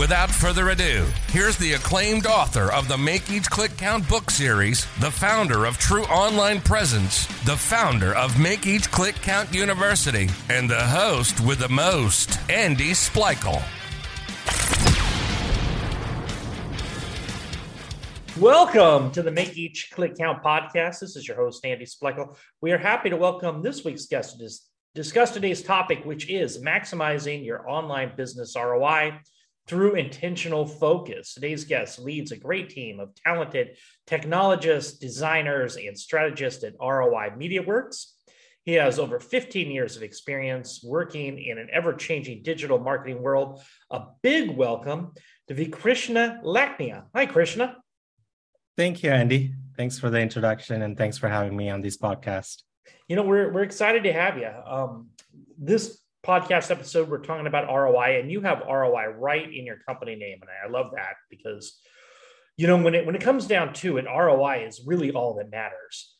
Without further ado, here's the acclaimed author of the Make Each Click Count book series, the founder of True Online Presence, the founder of Make Each Click Count University, and the host with the most, Andy Splichal. Welcome to the Make Each Click Count podcast. This is your host, Andy Splichal. We are happy to welcome this week's guest to discuss today's topic, which is maximizing your online business ROI through intentional focus. Today's guest leads a great team of talented technologists, designers, and strategists at ROI MediaWorks. He has over 15 years of experience working in an ever changing digital marketing world. A big welcome to V. Krishna Lakkineni. Hi, Krishna. Thank you, Andy. Thanks for the introduction and thanks for having me on this podcast. You know, we're, we're excited to have you. Um, this podcast episode, we're talking about ROI, and you have ROI right in your company name. And I love that because, you know, when it, when it comes down to it, ROI is really all that matters.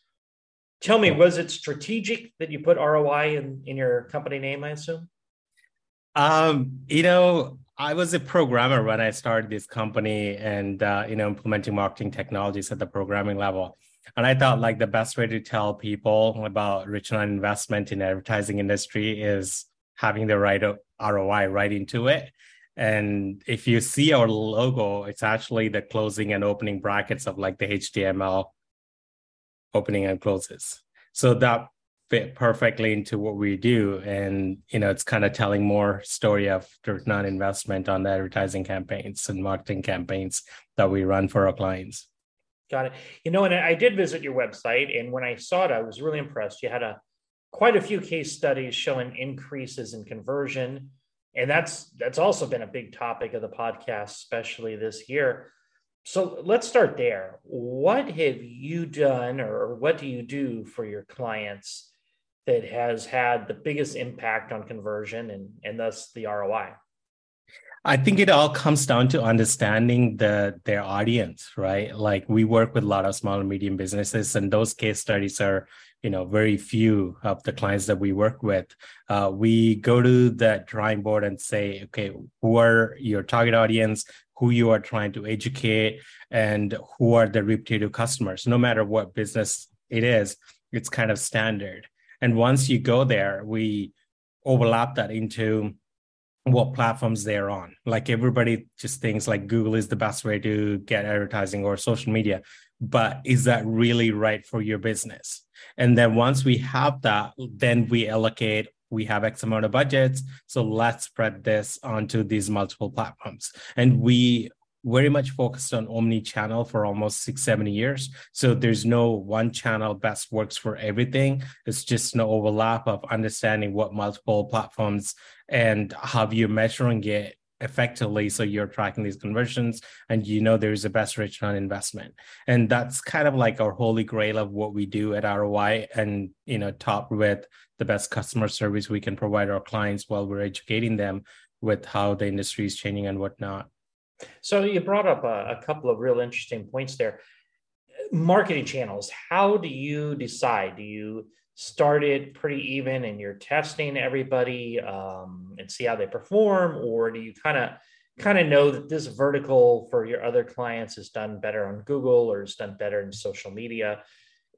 Tell me, was it strategic that you put ROI in, in your company name, I assume? Um, you know, I was a programmer when I started this company and uh, you know implementing marketing technologies at the programming level. And I thought like the best way to tell people about return on investment in advertising industry is having the right ROI right into it. And if you see our logo, it's actually the closing and opening brackets of like the HTML opening and closes. So that fit perfectly into what we do and you know it's kind of telling more story of return on investment on the advertising campaigns and marketing campaigns that we run for our clients got it you know and i did visit your website and when i saw it i was really impressed you had a quite a few case studies showing increases in conversion and that's that's also been a big topic of the podcast especially this year so let's start there what have you done or what do you do for your clients that has had the biggest impact on conversion and, and thus the ROI? I think it all comes down to understanding the their audience, right? Like we work with a lot of small and medium businesses, and those case studies are, you know, very few of the clients that we work with. Uh, we go to the drawing board and say, okay, who are your target audience? Who you are trying to educate, and who are the repetitive customers? No matter what business it is, it's kind of standard. And once you go there, we overlap that into what platforms they're on. Like everybody just thinks like Google is the best way to get advertising or social media, but is that really right for your business? And then once we have that, then we allocate we have X amount of budgets. So let's spread this onto these multiple platforms. And we very much focused on omni-channel for almost six seven years so there's no one channel best works for everything it's just an overlap of understanding what multiple platforms and how you're measuring it effectively so you're tracking these conversions and you know there's a best return on investment and that's kind of like our holy grail of what we do at roi and you know top with the best customer service we can provide our clients while we're educating them with how the industry is changing and whatnot so you brought up a, a, couple of real interesting points there. Marketing channels. How do you decide? Do you start it pretty even and you're testing everybody um, and see how they perform, or do you kind of kind of know that this vertical for your other clients is done better on Google or is done better in social media,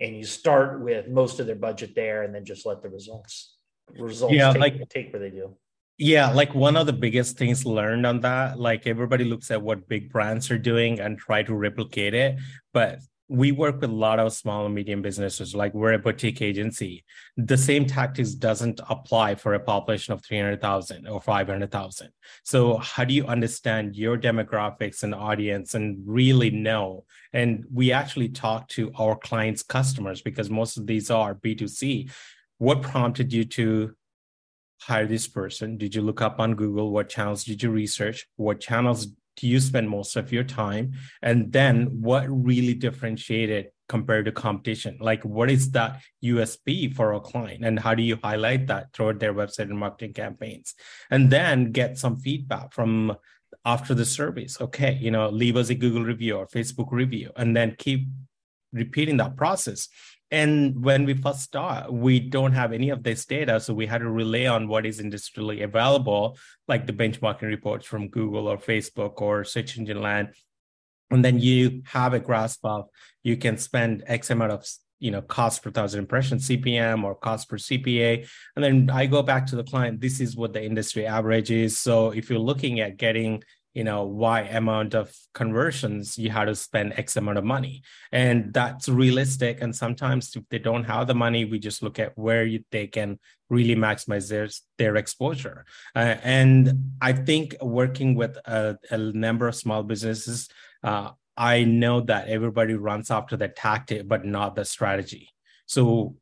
and you start with most of their budget there and then just let the results results yeah, take, like, take where they do yeah, like one of the biggest things learned on that, like everybody looks at what big brands are doing and try to replicate it. But we work with a lot of small and medium businesses, like we're a boutique agency. The same tactics doesn't apply for a population of 300,000 or 500,000. So, how do you understand your demographics and audience and really know? And we actually talk to our clients' customers because most of these are B2C. What prompted you to hire this person? Did you look up on Google? What channels did you research? What channels do you spend most of your time? And then what really differentiated compared to competition? Like what is that usp for a client? And how do you highlight that throughout their website and marketing campaigns? And then get some feedback from after the service. Okay you know leave us a google review or facebook review and then keep repeating that process and when we first start, we don't have any of this data. So we had to rely on what is industrially available, like the benchmarking reports from Google or Facebook or search engine land. And then you have a grasp of you can spend X amount of you know cost per thousand impressions CPM or cost per CPA. And then I go back to the client, this is what the industry average is. So if you're looking at getting you know y amount of conversions you have to spend x amount of money. And that's realistic. And sometimes if they don't have the money we just look at where you, they can really maximize their their exposure. Uh, and i think working with a, a number of small businesses uh, i know that everybody runs after the tactic but not the strategy. So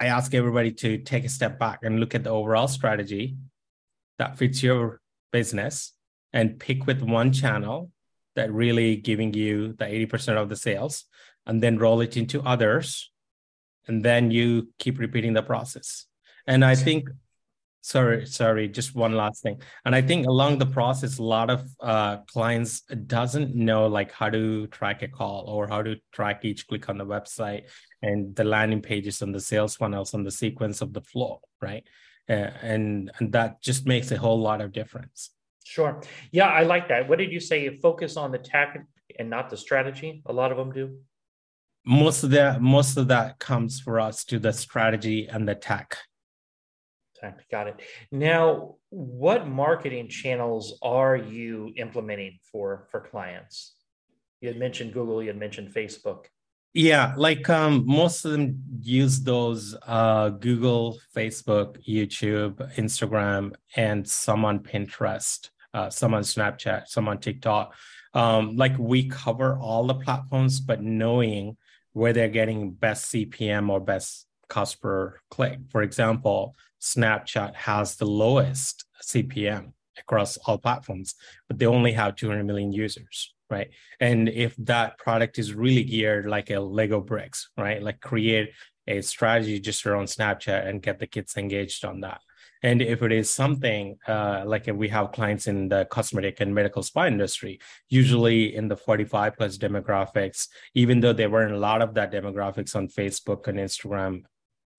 i ask everybody to take a step back and look at the overall strategy that fits your business and pick with one channel that really giving you the 80% of the sales and then roll it into others and then you keep repeating the process. And i think sorry sorry just one last thing. And i think along the process a lot of uh, clients doesn't know like how to track a call or how to track each click on the website and the landing pages and the sales funnels and the sequence of the flow right? Uh, and and that just makes a whole lot of difference Sure. Yeah, I like that. What did you say? Focus on the tactic and not the strategy. A lot of them do. Most of that, most of that comes for us to the strategy and the tech. Tech, got it. Now, what marketing channels are you implementing for for clients? You had mentioned Google. You had mentioned Facebook. Yeah, like um, most of them use those uh, Google, Facebook, YouTube, Instagram, and some on Pinterest uh, some on Snapchat, some on TikTok. Um, like we cover all the platforms, but knowing where they're getting best CPM or best cost per click. For example, Snapchat has the lowest CPM across all platforms, but they only have 200 million users, right? And if that product is really geared like a Lego bricks, right? Like create a strategy just around Snapchat and get the kids engaged on that. And if it is something uh, like we have clients in the cosmetic and medical spa industry, usually in the 45 plus demographics, even though there weren't a lot of that demographics on Facebook and Instagram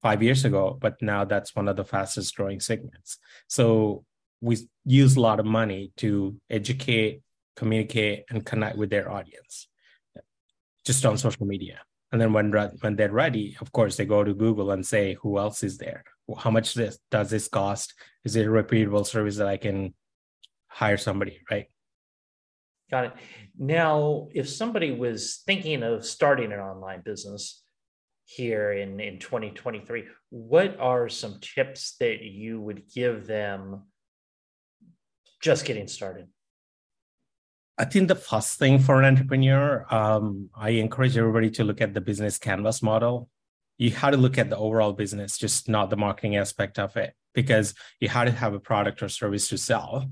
five years ago, but now that's one of the fastest growing segments. So we use a lot of money to educate, communicate, and connect with their audience just on social media. And then when when they're ready, of course, they go to Google and say, "Who else is there? How much this does this cost? Is it a repeatable service that I can hire somebody?" Right. Got it. Now, if somebody was thinking of starting an online business here in in 2023, what are some tips that you would give them just getting started? I think the first thing for an entrepreneur, um, I encourage everybody to look at the business canvas model. You have to look at the overall business, just not the marketing aspect of it, because you have to have a product or service to sell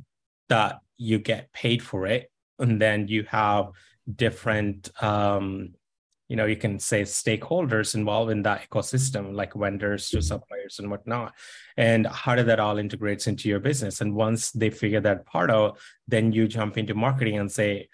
that you get paid for it. And then you have different um, you know you can say stakeholders involved in that ecosystem like vendors to suppliers and whatnot. And how did that all integrates into your business? And once they figure that part out then you jump into marketing and say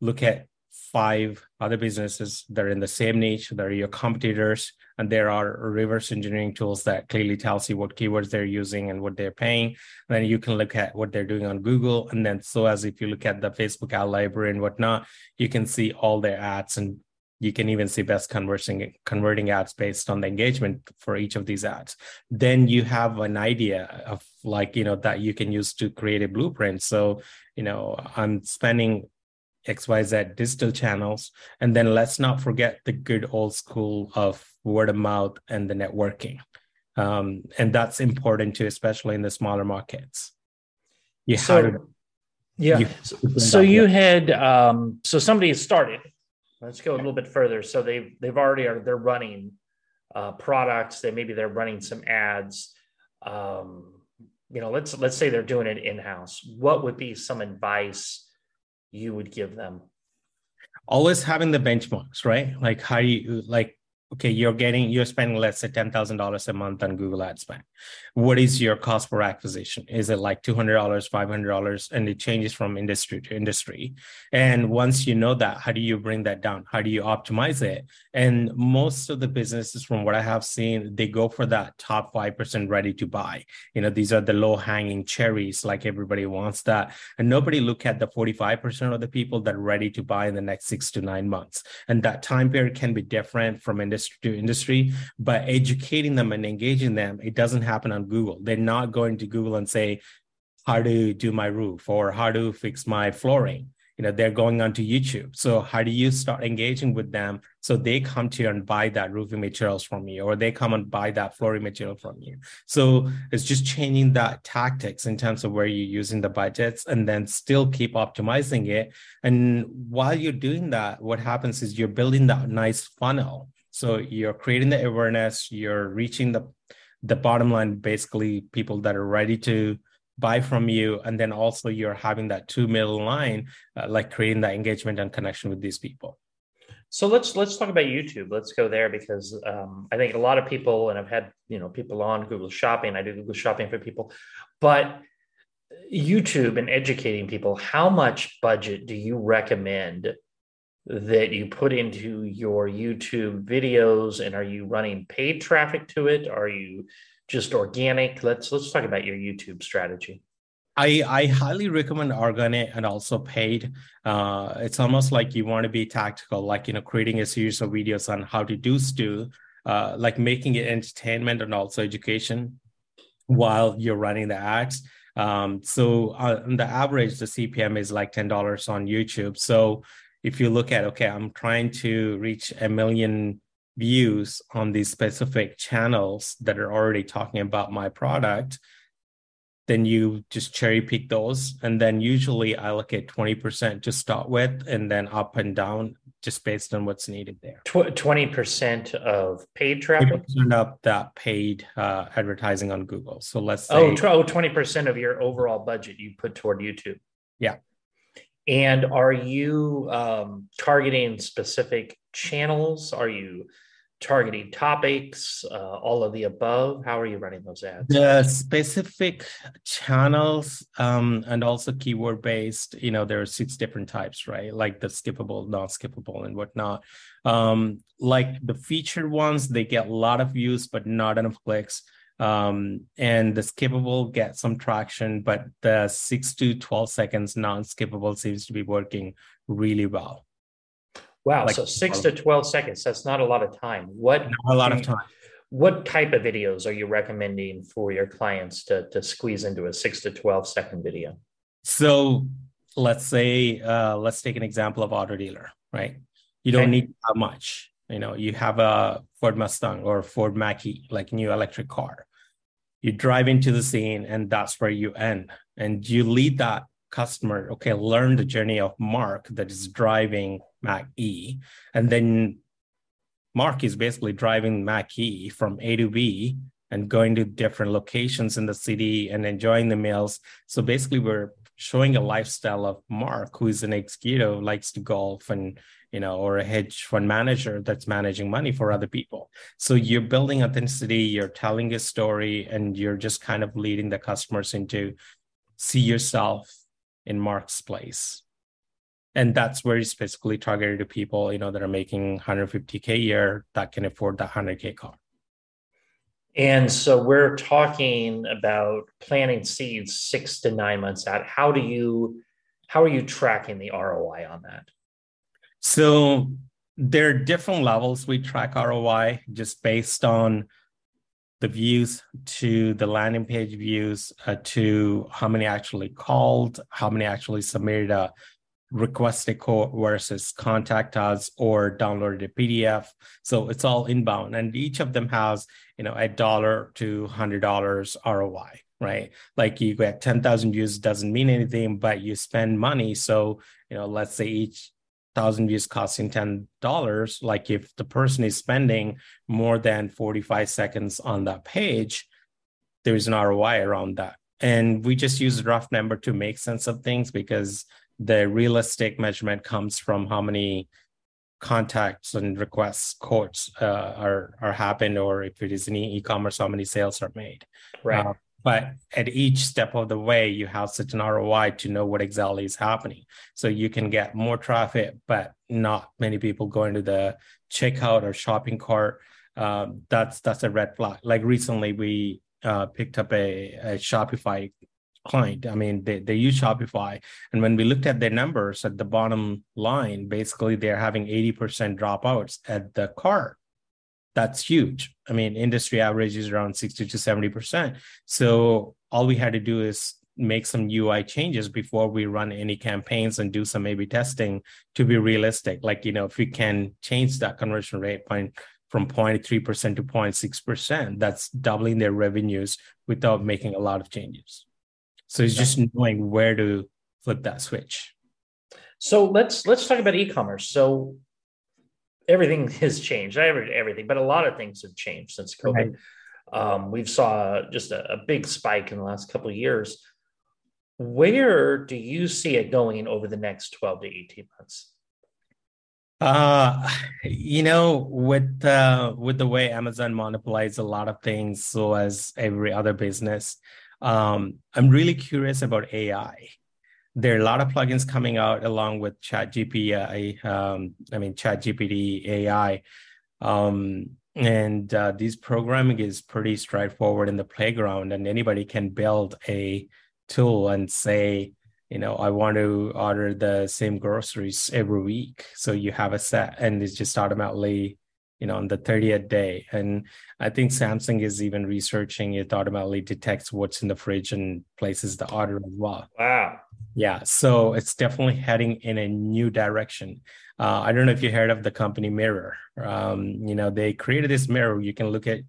look at five other businesses that are in the same niche that are your competitors and there are reverse engineering tools that clearly tells you what keywords they're using and what they're paying. And then you can look at what they're doing on google. And then so as if you look at the facebook ad library and whatnot you can see all their ads. And you can even see best converting converting ads based on the engagement for each of these ads. Then you have an idea of like you know that you can use to create a blueprint. So you know i'm spending xyz digital channels. And then let's not forget the good old school of word of mouth and the networking um, and that's important too especially in the smaller markets you so, to, yeah you so you had um, so somebody started Let's go a little bit further. So they've they've already are they're running uh, products. They maybe they're running some ads. Um, you know, let's let's say they're doing it in house. What would be some advice you would give them? Always having the benchmarks, right? Like how do you like okay, you're getting, you're spending, let's say, $10,000 a month on Google Ad spend. What is your cost per acquisition? Is it like $200, $500? And it changes from industry to industry. And once you know that, how do you bring that down? How do you optimize it? And most of the businesses, from what I have seen, they go for that top 5% ready to buy. You know, these are the low hanging cherries, like everybody wants that. And nobody look at the 45% of the people that are ready to buy in the next six to nine months. And that time period can be different from industry industry to industry, but educating them and engaging them, it doesn't happen on Google. They're not going to Google and say, how to do my roof? or how to fix my flooring? You know they're going onto youtube. So how do you start engaging with them so they come to you and buy that roofing materials from you or they come and buy that flooring material from you? So it's just changing that tactics in terms of where you're using the budgets and then still keep optimizing it. And while you're doing that what happens is you're building that nice funnel so you're creating the awareness, you're reaching the the bottom line, basically people that are ready to buy from you, and then also you're having that two middle line, uh, like creating that engagement and connection with these people. So let's let's talk about YouTube. Let's go there because um, I think a lot of people, and I've had you know people on Google Shopping. I do Google Shopping for people, but YouTube and educating people. How much budget do you recommend that you put into your YouTube videos and are you running paid traffic to it? Are you just organic? Let's let's talk about your YouTube strategy. I, I highly recommend organic and also paid. Uh, it's almost like you want to be tactical, like you know, creating a series of videos on how to do stew, uh, like making it entertainment and also education while you're running the ads. Um, so uh, on the average, the CPM is like ten dollars on YouTube. So if you look at okay i'm trying to reach a million views on these specific channels that are already talking about my product then you just cherry pick those. And then usually i look at 20% to start with and then up and down just based on what's needed there. 20% of paid traffic? of that paid uh, advertising on google. So let's oh, say oh 20% of your overall budget you put toward youtube? Yeah and are you um, targeting specific channels? Are you targeting topics, uh, all of the above? How are you running those ads? The specific channels um, and also keyword based, you know, there are six different types, right? Like the skippable, non skippable, and whatnot. Um, like the featured ones, they get a lot of views, but not enough clicks um, and the skippable get some traction, but the six to 12 seconds non-skippable seems to be working really well. Wow. Like, so six to 12 seconds, that's not a lot of time. What a lot of time. What type of videos are you recommending for your clients to, to squeeze into a six to 12 second video? So let's say, uh, let's take an example of auto dealer, right? You don't okay. need that much. You know, you have a Ford Mustang or Ford Mach-E, like new electric car you drive into the scene and that's where you end. And you lead that customer okay learn the journey of mark that is driving mac e. And then mark is basically driving mac e from a to b and going to different locations in the city and enjoying the meals. So basically we're showing a lifestyle of mark who is an executive likes to golf and you know, or a hedge fund manager that's managing money for other people. So you're building authenticity, you're telling a story, and you're just kind of leading the customers into see yourself in Mark's place. And that's very specifically targeted to people, you know, that are making 150K a year that can afford that 100K car. And so we're talking about planting seeds six to nine months out. How do you, how are you tracking the ROI on that? So there are different levels we track ROI just based on the views to the landing page views uh, to how many actually called, how many actually submitted a requested quote versus contact us or downloaded a PDF. So it's all inbound, and each of them has you know a dollar to hundred dollars ROI. Right, like you get ten thousand views doesn't mean anything, but you spend money. So you know, let's say each thousand views costing ten dollars, like if the person is spending more than 45 seconds on that page, there is an ROI around that. And we just use a rough number to make sense of things because the realistic measurement comes from how many contacts and requests quotes uh, are are happened or if it is any e-commerce how many sales are made right uh, but at each step of the way you have such an roi to know what exactly is happening so you can get more traffic but not many people going to the checkout or shopping cart um, that's that's a red flag like recently we uh, picked up a, a shopify client. I mean, they, they use Shopify. And when we looked at their numbers at the bottom line, basically they're having 80% dropouts at the cart. That's huge. I mean, industry average is around 60 to 70%. So all we had to do is make some UI changes before we run any campaigns and do some A/B testing to be realistic. Like, you know, if we can change that conversion rate point from 0.3% to 0.6%, that's doubling their revenues without making a lot of changes. So it's just knowing where to flip that switch. So let's let's talk about e-commerce. So everything has changed. Everything, but a lot of things have changed since COVID. Right. Um, we've saw just a, a, big spike in the last couple of years. Where do you see it going over the next 12 to 18 months? Uh, you know, with uh, with the way Amazon monopolizes a lot of things, so as every other business, um, I'm really curious about AI. There are a lot of plugins coming out along with ChatGPT. Um, I mean, ChatGPT AI. Um, and uh, this programming is pretty straightforward in the playground, and anybody can build a tool and say, you know, I want to order the same groceries every week. So you have a set, and it's just automatically you know on the 30th day. And i think samsung is even researching it automatically detects what's in the fridge and places the order as well. Wow. Yeah so it's definitely heading in a new direction. Uh, i don't know if you heard of the company mirror. Um, you know they created this mirror. You can look at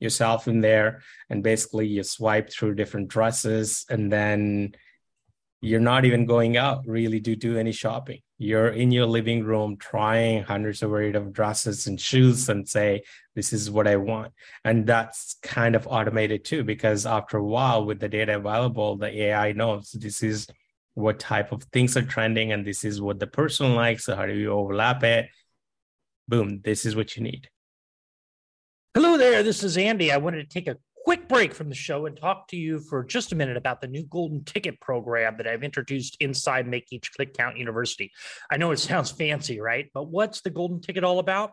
yourself in there and basically you swipe through different dresses and then you're not even going out really to do any shopping. You're in your living room trying hundreds of variety of dresses and shoes and say, this is what I want. And that's kind of automated too, because after a while with the data available, the AI knows this is what type of things are trending and this is what the person likes. So how do you overlap it? Boom, this is what you need. Hello there, this is Andy. I wanted to take a quick break from the show and talk to you for just a minute about the new golden ticket program that I've introduced inside Make Each Click Count University. I know it sounds fancy, right? But what's the golden ticket all about?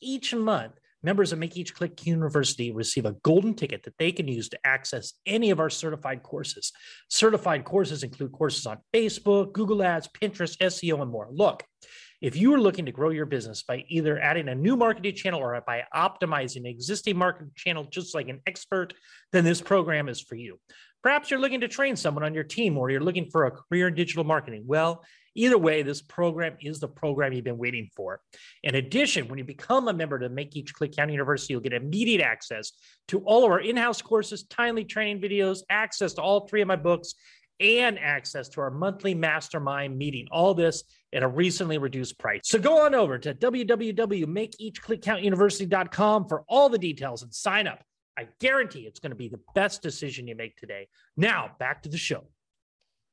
Each month, members of Make Each Click University receive a golden ticket that they can use to access any of our certified courses. Certified courses include courses on Facebook, Google Ads, Pinterest, SEO, and more. Look, if you are looking to grow your business by either adding a new marketing channel or by optimizing an existing marketing channel just like an expert, then this program is for you. Perhaps you're looking to train someone on your team or you're looking for a career in digital marketing. Well, either way, this program is the program you've been waiting for. In addition, when you become a member to Make Each Click Count University, you'll get immediate access to all of our in house courses, timely training videos, access to all three of my books, and access to our monthly mastermind meeting. All this at a recently reduced price. So go on over to www.makeeachclickcountuniversity.com for all the details and sign up. I guarantee it's going to be the best decision you make today. Now, back to the show.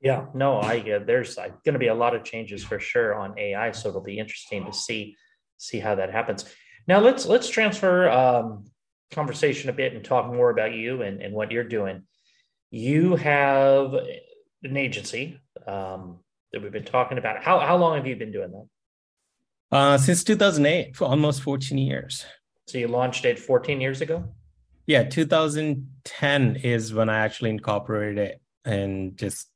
Yeah, no, I uh, there's uh, going to be a lot of changes for sure on AI, so it'll be interesting to see see how that happens. Now let's let's transfer um, conversation a bit and talk more about you and, and what you're doing. You have an agency um, that we've been talking about. How, how long have you been doing that? Uh, since 2008, for almost 14 years. So you launched it 14 years ago? Yeah, 2010 is when I actually incorporated it and just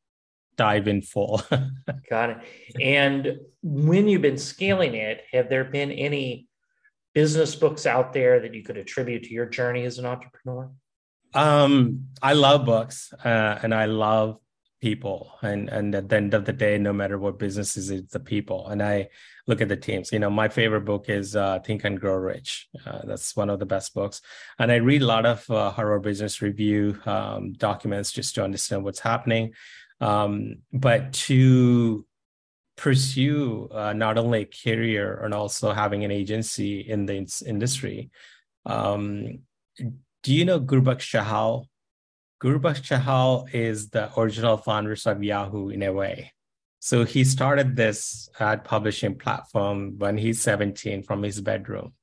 dive in full. Got it. And when you've been scaling it, have there been any business books out there that you could attribute to your journey as an entrepreneur? Um, I love books uh, and I love people and and at the end of the day no matter what business is it's the people. And i look at the teams. You know my favorite book is uh, think and grow rich. Uh, that's one of the best books. And i read a lot of uh, harvard business review um, documents just to understand what's happening. Um, but to pursue uh, not only a career and also having an agency in the industry um, do you know gurbaksh chahal Gurbaksh Chahal is the original founders of Yahoo in a way. So he started this ad publishing platform when he's 17 from his bedroom.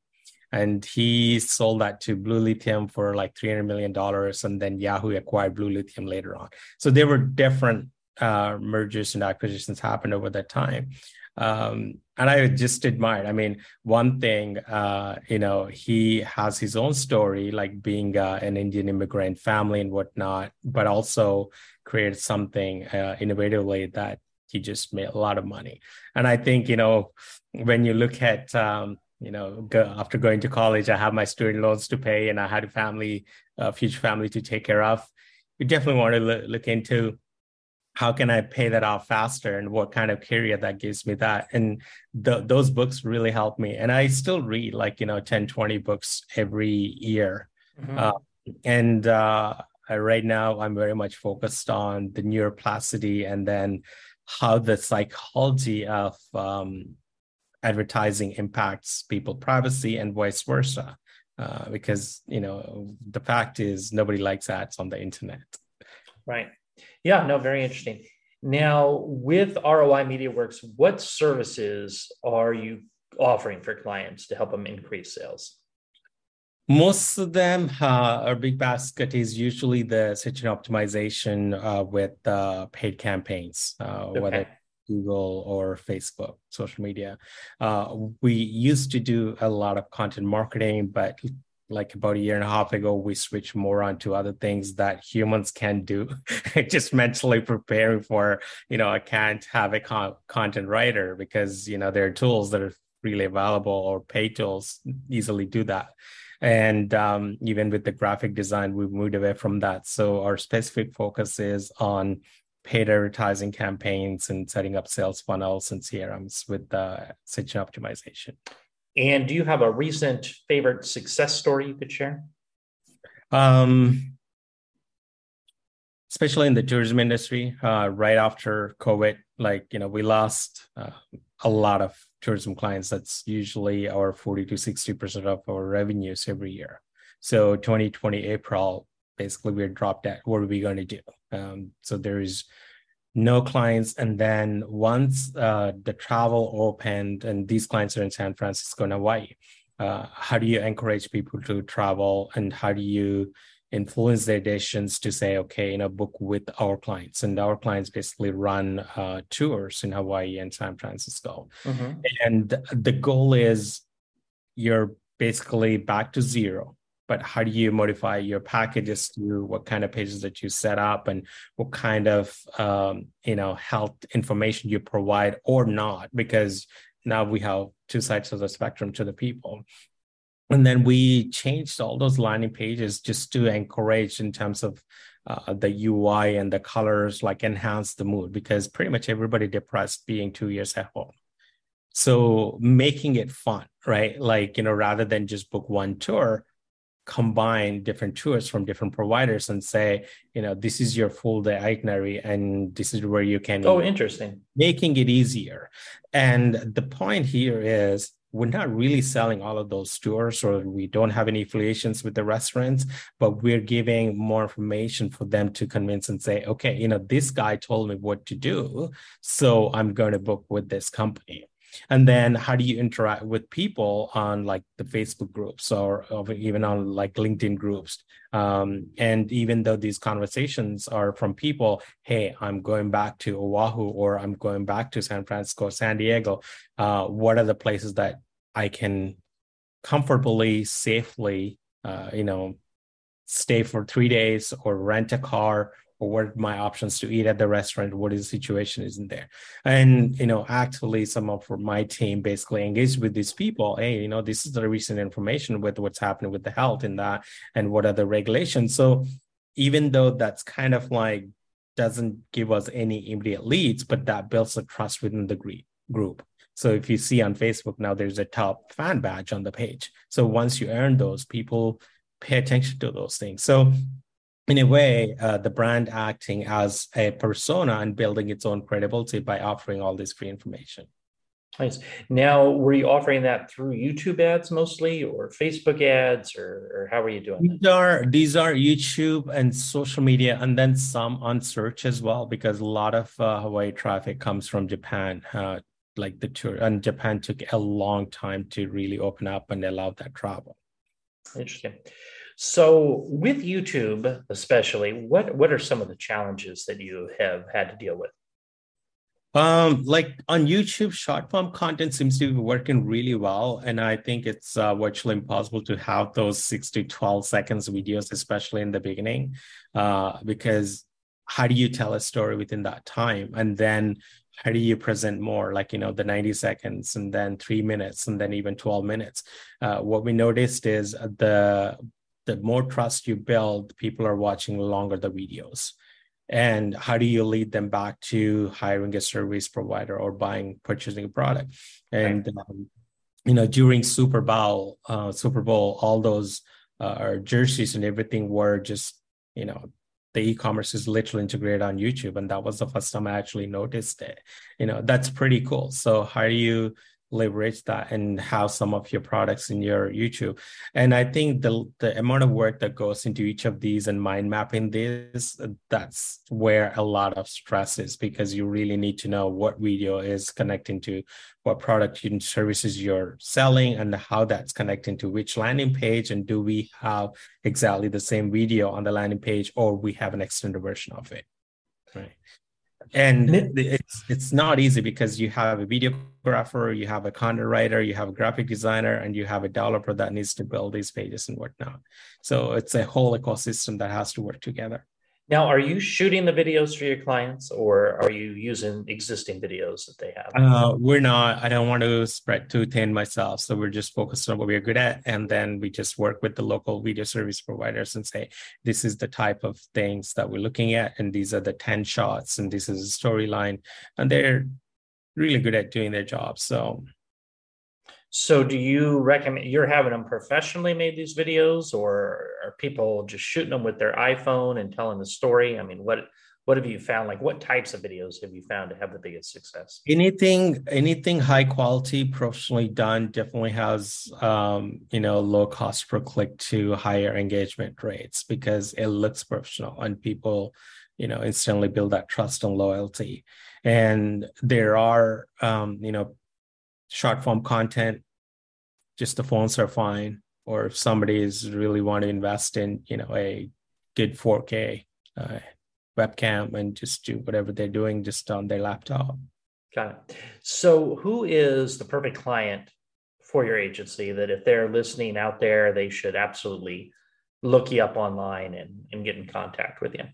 And he sold that to Blue Lithium for like $300 million. And then Yahoo acquired Blue Lithium later on. So there were different uh, mergers and acquisitions happened over that time. Um, and I just admired. I mean, one thing, uh, you know, he has his own story, like being uh, an Indian immigrant family and whatnot, but also created something uh, innovatively that he just made a lot of money. And I think, you know, when you look at, um, you know, go, after going to college, I have my student loans to pay and I had a family, a future family to take care of. You definitely want to look into how can I pay that off faster and what kind of career that gives me that. And those books really helped me. And I still read like, you know, 10, 20 books every year. Mm-hmm. Uh, and uh, right now I'm very much focused on the neuroplasticity and then how the psychology of um, advertising impacts people privacy and vice versa. Uh, because, you know, the fact is nobody likes ads on the internet. Right. Yeah, no, very interesting. Now, with ROI MediaWorks, what services are you offering for clients to help them increase sales? Most of them, uh, our big basket is usually the search and optimization uh, with uh, paid campaigns, uh, okay. whether Google or Facebook, social media. Uh, we used to do a lot of content marketing, but like about a year and a half ago, we switched more onto other things that humans can do. Just mentally preparing for, you know, I can't have a con- content writer because, you know, there are tools that are freely available or pay tools easily do that. And um, even with the graphic design, we've moved away from that. So our specific focus is on paid advertising campaigns and setting up sales funnels and CRMs with the search optimization. And do you have a recent favorite success story you could share? Um, especially in the tourism industry, uh, right after COVID, like, you know, we lost uh, a lot of tourism clients. That's usually our 40 to 60% of our revenues every year. So 2020 April, basically we're dropped at what are we going to do? Um, so there is no clients. And then once uh, the travel opened, and these clients are in San Francisco and Hawaii, uh, how do you encourage people to travel and how do you influence their decisions to say, okay, you know, book with our clients? And our clients basically run uh, tours in Hawaii and San Francisco. Mm-hmm. And the goal is you're basically back to zero but how do you modify your packages to what kind of pages that you set up and what kind of um, you know health information you provide or not because now we have two sides of the spectrum to the people and then we changed all those landing pages just to encourage in terms of uh, the UI and the colors, like enhance the mood because pretty much everybody depressed being two years at home. So making it fun, right? Like, you know, rather than just book one tour, combine different tours from different providers and say, you know, this is your full day itinerary and this is where you can. Oh, interesting. Making it easier. And the point here is we're not really selling all of those tours or we don't have any affiliations with the restaurants, but we're giving more information for them to convince and say, okay, you know, this guy told me what to do. So I'm going to book with this company and then how do you interact with people on like the facebook groups or, or even on like linkedin groups? Um, and even though these conversations are from people hey i'm going back to oahu or i'm going back to san francisco san diego uh, what are the places that i can comfortably safely uh, you know stay for three days or rent a car what my options to eat at the restaurant what is the situation isn't there. And you know actually some of my team basically engaged with these people. Hey you know this is the recent information with what's happening with the health in that and what are the regulations. So even though that's kind of like doesn't give us any immediate leads but that builds a trust within the group. So if you see on facebook now there's a top fan badge on the page. So once you earn those people pay attention to those things. So in a way, uh, the brand acting as a persona and building its own credibility by offering all this free information. Nice. Now, were you offering that through YouTube ads mostly, or Facebook ads, or, or how were you doing? These are these are YouTube and social media, and then some on search as well, because a lot of uh, Hawaii traffic comes from Japan. Uh, like the tour, and Japan took a long time to really open up and allow that travel. Interesting. So, with YouTube, especially, what what are some of the challenges that you have had to deal with? Um, like on YouTube, short form content seems to be working really well, and I think it's uh, virtually impossible to have those six to twelve seconds videos, especially in the beginning, uh, because how do you tell a story within that time, and then how do you present more, like you know the ninety seconds, and then three minutes, and then even twelve minutes? Uh, what we noticed is the the more trust you build, people are watching longer the videos. And how do you lead them back to hiring a service provider or buying purchasing a product? And right. um, you know during super bowl uh, super bowl all those uh, jerseys and everything were just you know the e-commerce is literally integrated on youtube and that was the first time i actually noticed it. You know that's pretty cool. So how do you leverage that and have some of your products in your YouTube. And I think the the amount of work that goes into each of these and mind mapping this, that's where a lot of stress is because you really need to know what video is connecting to what product and services you're selling and how that's connecting to which landing page and do we have exactly the same video on the landing page or we have an extended version of it. Right and it's it's not easy because you have a videographer you have a content writer you have a graphic designer and you have a developer that needs to build these pages and whatnot. So it's a whole ecosystem that has to work together now, are you shooting the videos for your clients or are you using existing videos that they have? Uh, we're not. I don't want to spread too thin myself. So we're just focused on what we're good at. And then we just work with the local video service providers and say, this is the type of things that we're looking at. And these are the 10 shots and this is a storyline. And they're really good at doing their job. So so, do you recommend you're having them professionally made these videos, or are people just shooting them with their iPhone and telling the story? I mean, what what have you found? Like, what types of videos have you found to have the biggest success? Anything, anything high quality, professionally done, definitely has um, you know low cost per click to higher engagement rates because it looks professional and people you know instantly build that trust and loyalty. And there are um, you know short form content, just the phones are fine. Or if somebody is really want to invest in, you know, a good 4K uh, webcam and just do whatever they're doing just on their laptop. Got it. So, who is the perfect client for your agency that if they're listening out there, they should absolutely look you up online and, and get in contact with you?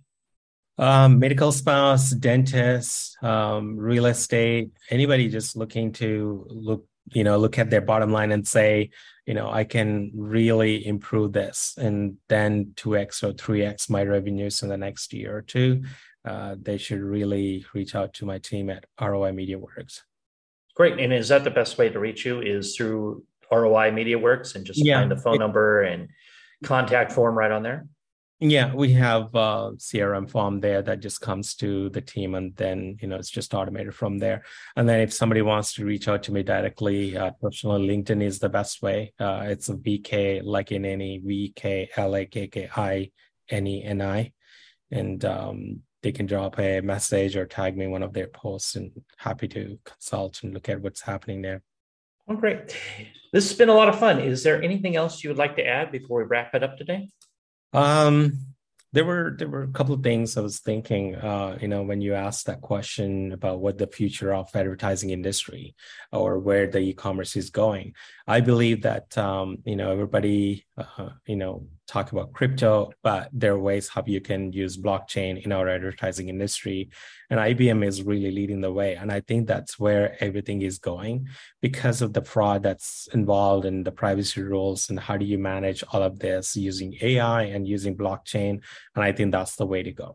Um, medical spas, dentist, um, real estate, anybody just looking to look, you know, look at their bottom line and say, you know, I can really improve this and then 2x or 3x my revenues in the next year or two. Uh, they should really reach out to my team at ROI Media Works. Great. And is that the best way to reach you is through ROI Media Works and just yeah. find the phone number and contact form right on there? Yeah, we have a CRM form there that just comes to the team, and then you know it's just automated from there. And then if somebody wants to reach out to me directly, uh, personally, LinkedIn is the best way. Uh, it's a VK Lakkineni V K L A K K I N E N I, and um, they can drop a message or tag me one of their posts, and happy to consult and look at what's happening there. Oh, great! This has been a lot of fun. Is there anything else you would like to add before we wrap it up today? Um, there were there were a couple of things I was thinking. Uh, you know, when you asked that question about what the future of advertising industry or where the e-commerce is going, I believe that um, you know everybody uh, you know talk about crypto, but there are ways how you can use blockchain in our advertising industry. And IBM is really leading the way. And I think that's where everything is going because of the fraud that's involved and the privacy rules and how do you manage all of this using AI and using blockchain. And I think that's the way to go.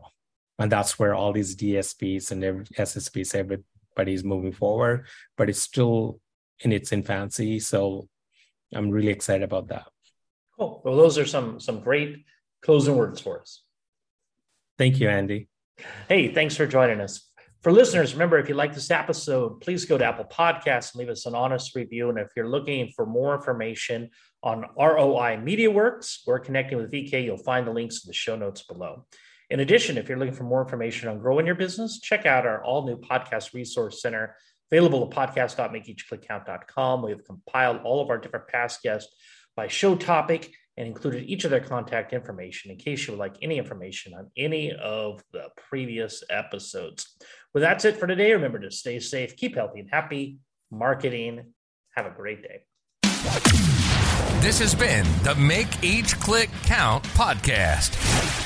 And that's where all these DSPs and SSPs, everybody's moving forward, but it's still in its infancy. So I'm really excited about that. Cool. Well, those are some some great closing words for us. Thank you, Andy. Hey, thanks for joining us. For listeners, remember if you like this episode, please go to Apple Podcasts and leave us an honest review. And if you're looking for more information on ROI MediaWorks or connecting with VK, you'll find the links in the show notes below. In addition, if you're looking for more information on growing your business, check out our all new podcast resource center available at podcast.makeeachclickcount.com. We have compiled all of our different past guests by show topic and included each of their contact information in case you would like any information on any of the previous episodes. Well, that's it for today. Remember to stay safe, keep healthy and happy. Marketing. Have a great day. This has been the Make Each Click Count podcast.